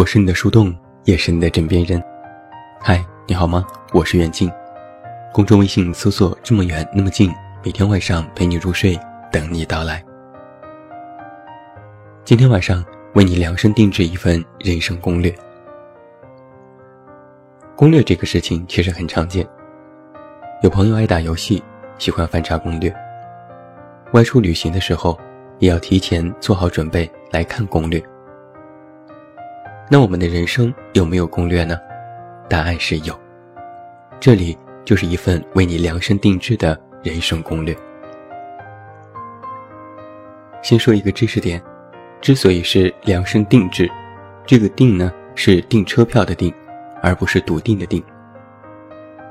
我是你的树洞，也是你的枕边人。嗨，你好吗？我是远近，公众微信搜索“这么远那么近”，每天晚上陪你入睡，等你到来。今天晚上为你量身定制一份人生攻略。攻略这个事情其实很常见，有朋友爱打游戏，喜欢翻查攻略；外出旅行的时候，也要提前做好准备来看攻略。那我们的人生有没有攻略呢？答案是有。这里就是一份为你量身定制的人生攻略。先说一个知识点，之所以是量身定制，这个“定”呢是订车票的“订”，而不是笃定的“定”。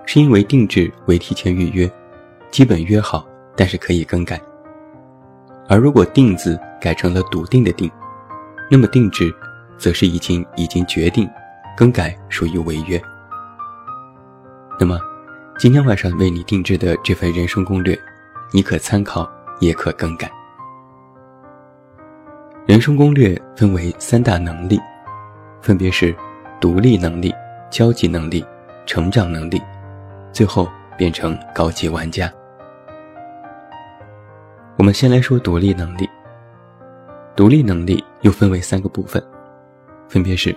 是因为定制为提前预约，基本约好，但是可以更改。而如果“定”字改成了笃定的“定”，那么定制。则是已经已经决定，更改属于违约。那么，今天晚上为你定制的这份人生攻略，你可参考，也可更改。人生攻略分为三大能力，分别是独立能力、交际能力、成长能力，最后变成高级玩家。我们先来说独立能力。独立能力又分为三个部分。分别是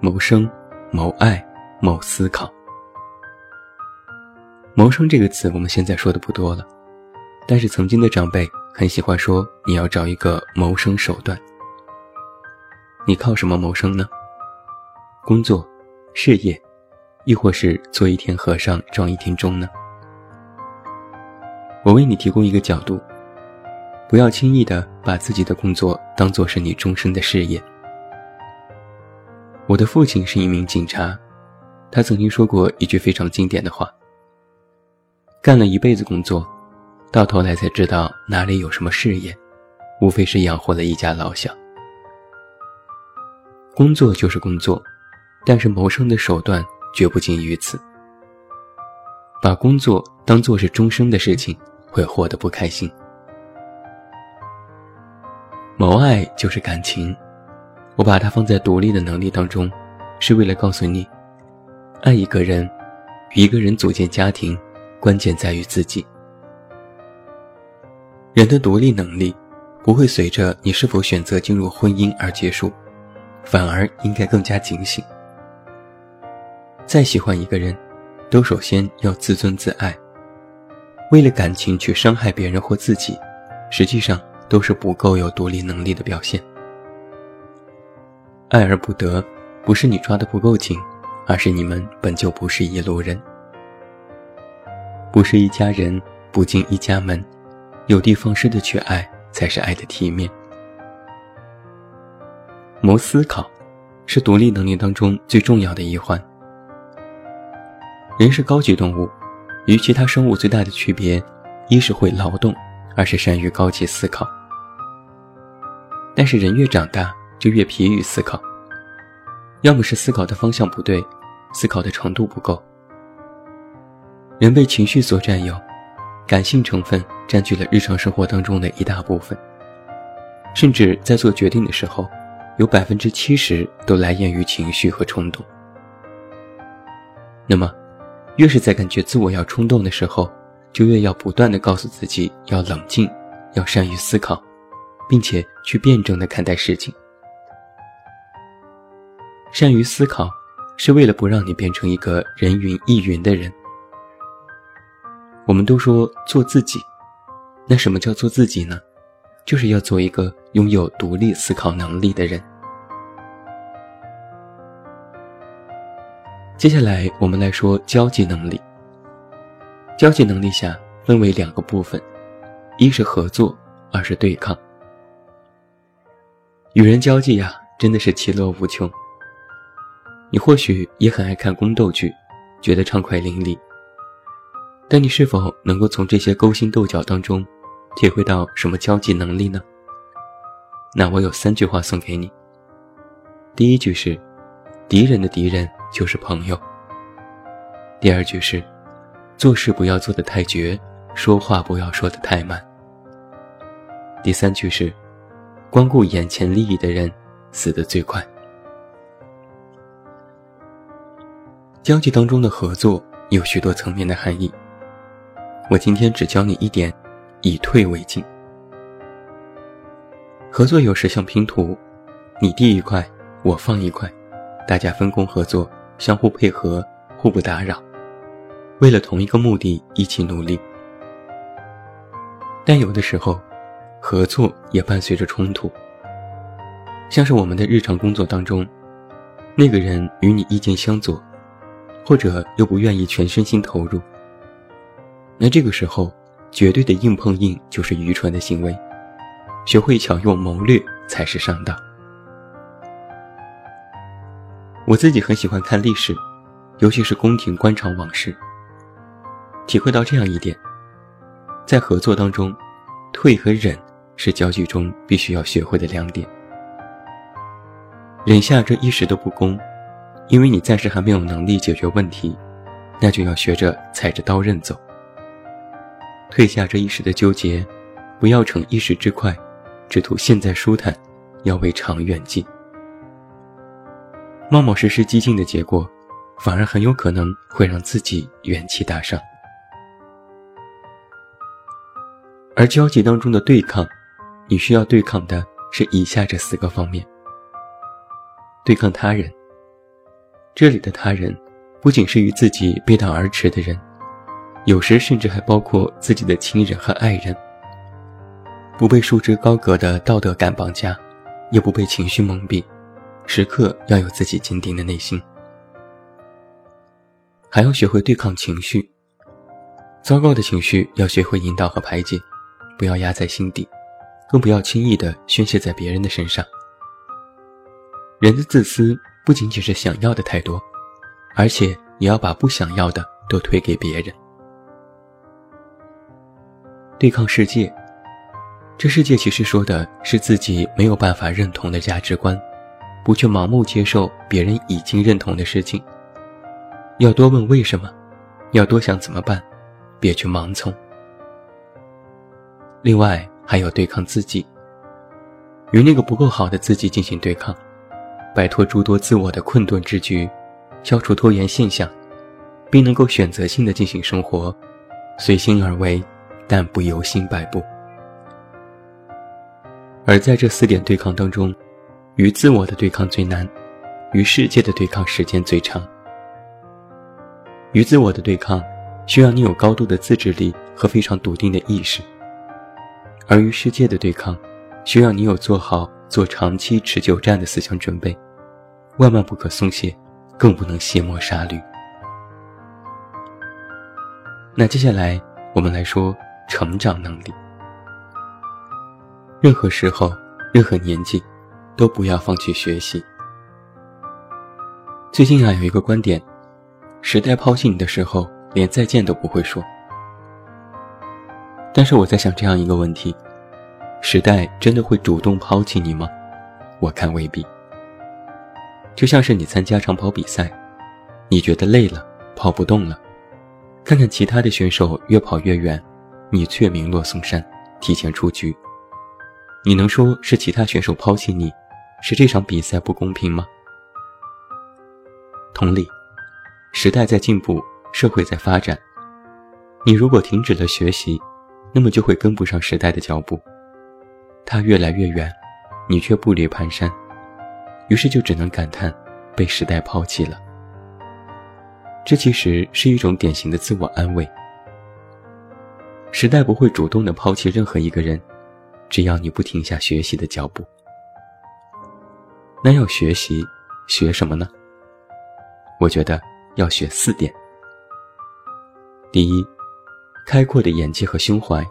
谋生、谋爱、谋思考。谋生这个词我们现在说的不多了，但是曾经的长辈很喜欢说你要找一个谋生手段。你靠什么谋生呢？工作、事业，亦或是做一天和尚撞一天钟呢？我为你提供一个角度，不要轻易的把自己的工作当做是你终身的事业。我的父亲是一名警察，他曾经说过一句非常经典的话：“干了一辈子工作，到头来才知道哪里有什么事业，无非是养活了一家老小。工作就是工作，但是谋生的手段绝不仅于此。把工作当做是终生的事情，会活得不开心。谋爱就是感情。”我把它放在独立的能力当中，是为了告诉你，爱一个人，与一个人组建家庭，关键在于自己。人的独立能力，不会随着你是否选择进入婚姻而结束，反而应该更加警醒。再喜欢一个人，都首先要自尊自爱。为了感情去伤害别人或自己，实际上都是不够有独立能力的表现。爱而不得，不是你抓的不够紧，而是你们本就不是一路人，不是一家人，不进一家门，有的放矢的去爱，才是爱的体面。谋思考，是独立能力当中最重要的一环。人是高级动物，与其他生物最大的区别，一是会劳动，二是善于高级思考。但是人越长大。就越疲于思考，要么是思考的方向不对，思考的程度不够。人被情绪所占有，感性成分占据了日常生活当中的一大部分，甚至在做决定的时候，有百分之七十都来源于情绪和冲动。那么，越是在感觉自我要冲动的时候，就越要不断的告诉自己要冷静，要善于思考，并且去辩证的看待事情。善于思考，是为了不让你变成一个人云亦云的人。我们都说做自己，那什么叫做自己呢？就是要做一个拥有独立思考能力的人。接下来我们来说交际能力。交际能力下分为两个部分，一是合作，二是对抗。与人交际呀，真的是其乐无穷。你或许也很爱看宫斗剧，觉得畅快淋漓。但你是否能够从这些勾心斗角当中，体会到什么交际能力呢？那我有三句话送给你。第一句是：敌人的敌人就是朋友。第二句是：做事不要做得太绝，说话不要说得太慢。第三句是：光顾眼前利益的人，死得最快。交际当中的合作有许多层面的含义。我今天只教你一点，以退为进。合作有时像拼图，你递一块，我放一块，大家分工合作，相互配合，互不打扰，为了同一个目的一起努力。但有的时候，合作也伴随着冲突，像是我们的日常工作当中，那个人与你意见相左。或者又不愿意全身心投入，那这个时候，绝对的硬碰硬就是愚蠢的行为，学会巧用谋略才是上道。我自己很喜欢看历史，尤其是宫廷官场往事，体会到这样一点：在合作当中，退和忍是交际中必须要学会的两点。忍下这一时的不公。因为你暂时还没有能力解决问题，那就要学着踩着刀刃走。退下这一时的纠结，不要逞一时之快，只图现在舒坦，要为长远计。冒冒失失激进的结果，反而很有可能会让自己元气大伤。而交际当中的对抗，你需要对抗的是以下这四个方面：对抗他人。这里的他人，不仅是与自己背道而驰的人，有时甚至还包括自己的亲人和爱人。不被束之高阁的道德感绑架，也不被情绪蒙蔽，时刻要有自己坚定的内心。还要学会对抗情绪，糟糕的情绪要学会引导和排解，不要压在心底，更不要轻易的宣泄在别人的身上。人的自私。不仅仅是想要的太多，而且也要把不想要的都推给别人。对抗世界，这世界其实说的是自己没有办法认同的价值观，不去盲目接受别人已经认同的事情。要多问为什么，要多想怎么办，别去盲从。另外还有对抗自己，与那个不够好的自己进行对抗。摆脱诸多自我的困顿之局，消除拖延现象，并能够选择性的进行生活，随心而为，但不由心摆布。而在这四点对抗当中，与自我的对抗最难，与世界的对抗时间最长。与自我的对抗，需要你有高度的自制力和非常笃定的意识；而与世界的对抗，需要你有做好做长期持久战的思想准备。万万不可松懈，更不能卸磨杀驴。那接下来我们来说成长能力。任何时候、任何年纪，都不要放弃学习。最近啊，有一个观点：时代抛弃你的时候，连再见都不会说。但是我在想这样一个问题：时代真的会主动抛弃你吗？我看未必。就像是你参加长跑比赛，你觉得累了，跑不动了，看看其他的选手越跑越远，你却名落孙山，提前出局。你能说是其他选手抛弃你，是这场比赛不公平吗？同理，时代在进步，社会在发展，你如果停止了学习，那么就会跟不上时代的脚步，它越来越远，你却步履蹒跚。于是就只能感叹，被时代抛弃了。这其实是一种典型的自我安慰。时代不会主动的抛弃任何一个人，只要你不停下学习的脚步。那要学习，学什么呢？我觉得要学四点。第一，开阔的眼界和胸怀，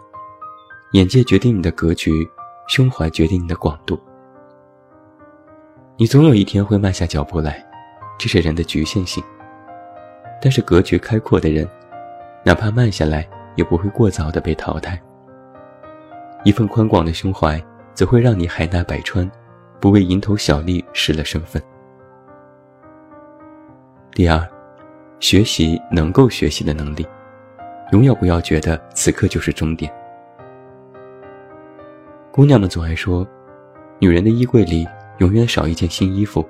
眼界决定你的格局，胸怀决定你的广度。你总有一天会慢下脚步来，这是人的局限性。但是格局开阔的人，哪怕慢下来，也不会过早的被淘汰。一份宽广的胸怀，则会让你海纳百川，不为蝇头小利失了身份。第二，学习能够学习的能力，永远不要觉得此刻就是终点。姑娘们总爱说，女人的衣柜里。永远少一件新衣服，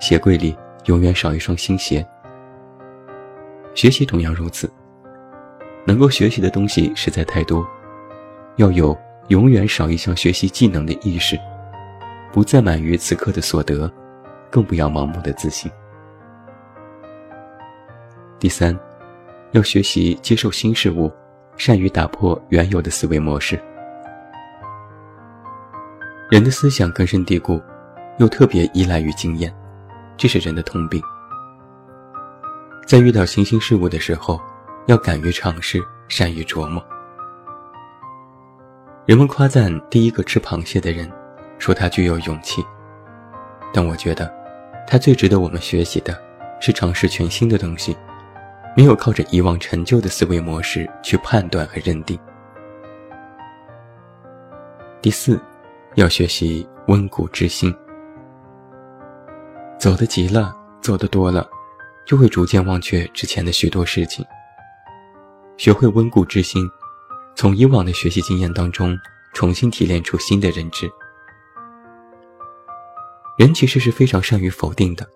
鞋柜里永远少一双新鞋。学习同样如此。能够学习的东西实在太多，要有永远少一项学习技能的意识，不再满于此刻的所得，更不要盲目的自信。第三，要学习接受新事物，善于打破原有的思维模式。人的思想根深蒂固，又特别依赖于经验，这是人的通病。在遇到新兴事物的时候，要敢于尝试，善于琢磨。人们夸赞第一个吃螃蟹的人，说他具有勇气。但我觉得，他最值得我们学习的，是尝试全新的东西，没有靠着以往陈旧的思维模式去判断和认定。第四。要学习温故知新，走得急了，走得多了，就会逐渐忘却之前的许多事情。学会温故知新，从以往的学习经验当中重新提炼出新的认知。人其实是非常善于否定的，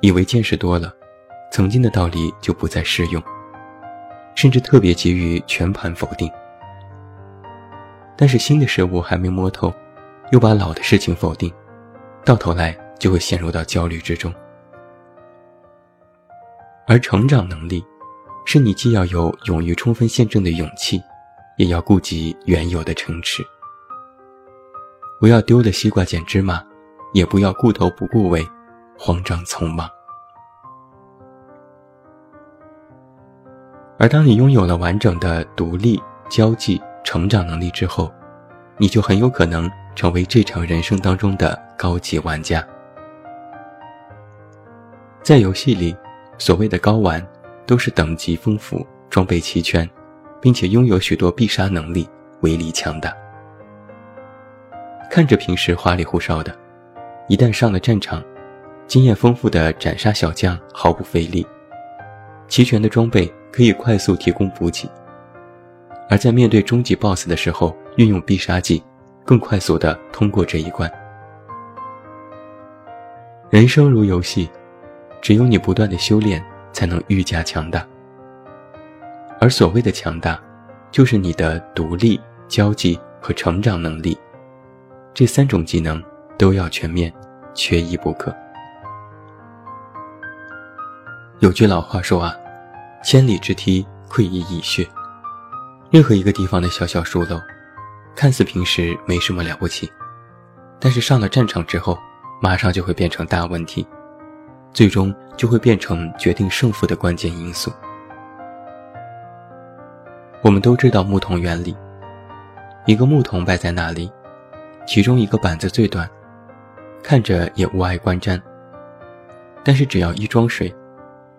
以为见识多了，曾经的道理就不再适用，甚至特别急于全盘否定。但是新的事物还没摸透，又把老的事情否定，到头来就会陷入到焦虑之中。而成长能力，是你既要有勇于冲锋陷阵的勇气，也要顾及原有的城池。不要丢了西瓜捡芝麻，也不要顾头不顾尾，慌张匆忙。而当你拥有了完整的独立交际。成长能力之后，你就很有可能成为这场人生当中的高级玩家。在游戏里，所谓的高玩，都是等级丰富、装备齐全，并且拥有许多必杀能力、威力强大。看着平时花里胡哨的，一旦上了战场，经验丰富的斩杀小将毫不费力，齐全的装备可以快速提供补给。而在面对终极 BOSS 的时候，运用必杀技，更快速的通过这一关。人生如游戏，只有你不断的修炼，才能愈加强大。而所谓的强大，就是你的独立、交际和成长能力，这三种技能都要全面，缺一不可。有句老话说啊，千里之堤，溃于蚁穴。任何一个地方的小小疏漏，看似平时没什么了不起，但是上了战场之后，马上就会变成大问题，最终就会变成决定胜负的关键因素。我们都知道木桶原理，一个木桶摆在那里，其中一个板子最短，看着也无碍观瞻。但是只要一装水，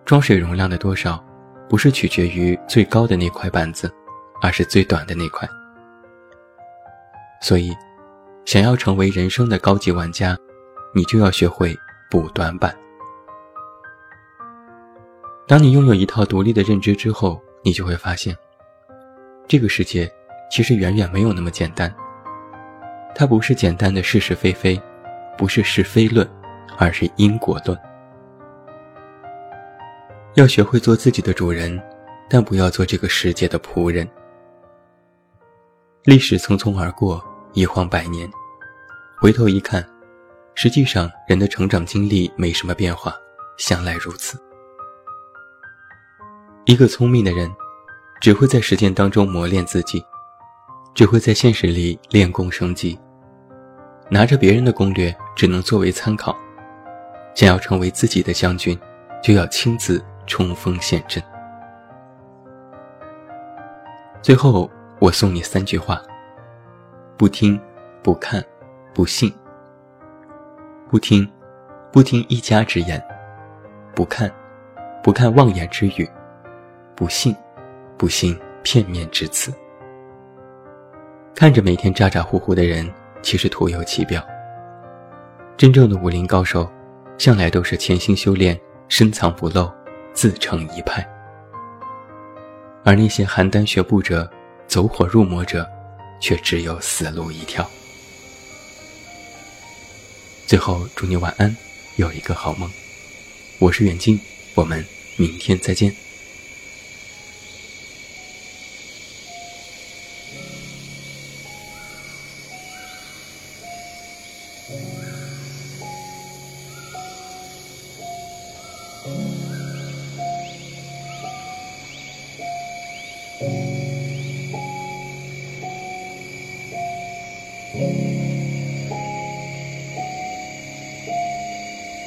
装水容量的多少，不是取决于最高的那块板子。而是最短的那块。所以，想要成为人生的高级玩家，你就要学会补短板。当你拥有一套独立的认知之后，你就会发现，这个世界其实远远没有那么简单。它不是简单的是是非非，不是是非论，而是因果论。要学会做自己的主人，但不要做这个世界的仆人。历史匆匆而过，一晃百年，回头一看，实际上人的成长经历没什么变化，向来如此。一个聪明的人，只会在实践当中磨练自己，只会在现实里练功升级。拿着别人的攻略，只能作为参考。想要成为自己的将军，就要亲自冲锋陷阵。最后。我送你三句话：不听，不看，不信。不听，不听一家之言；不看，不看妄言之语；不信，不信片面之词。看着每天咋咋呼呼的人，其实徒有其表。真正的武林高手，向来都是潜心修炼，深藏不露，自成一派。而那些邯郸学步者，走火入魔者，却只有死路一条。最后，祝你晚安，有一个好梦。我是远近，我们明天再见。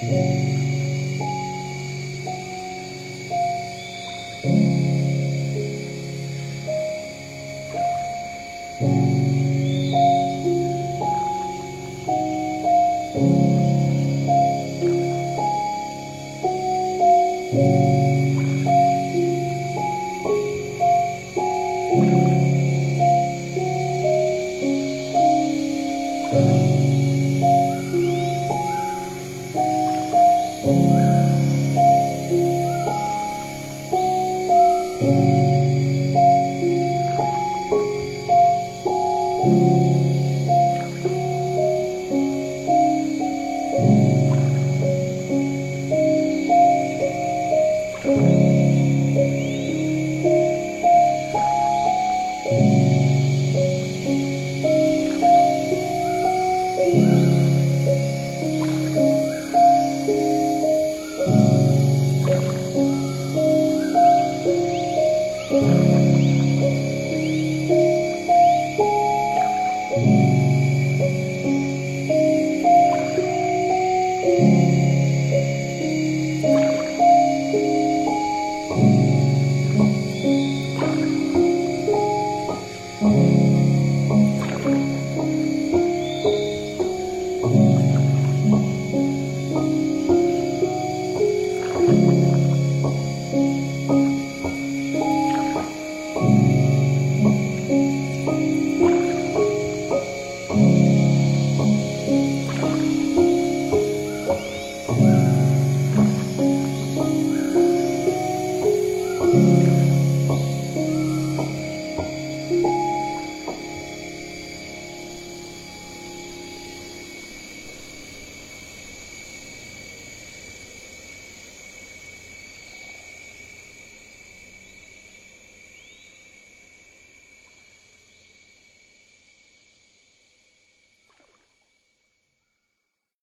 了。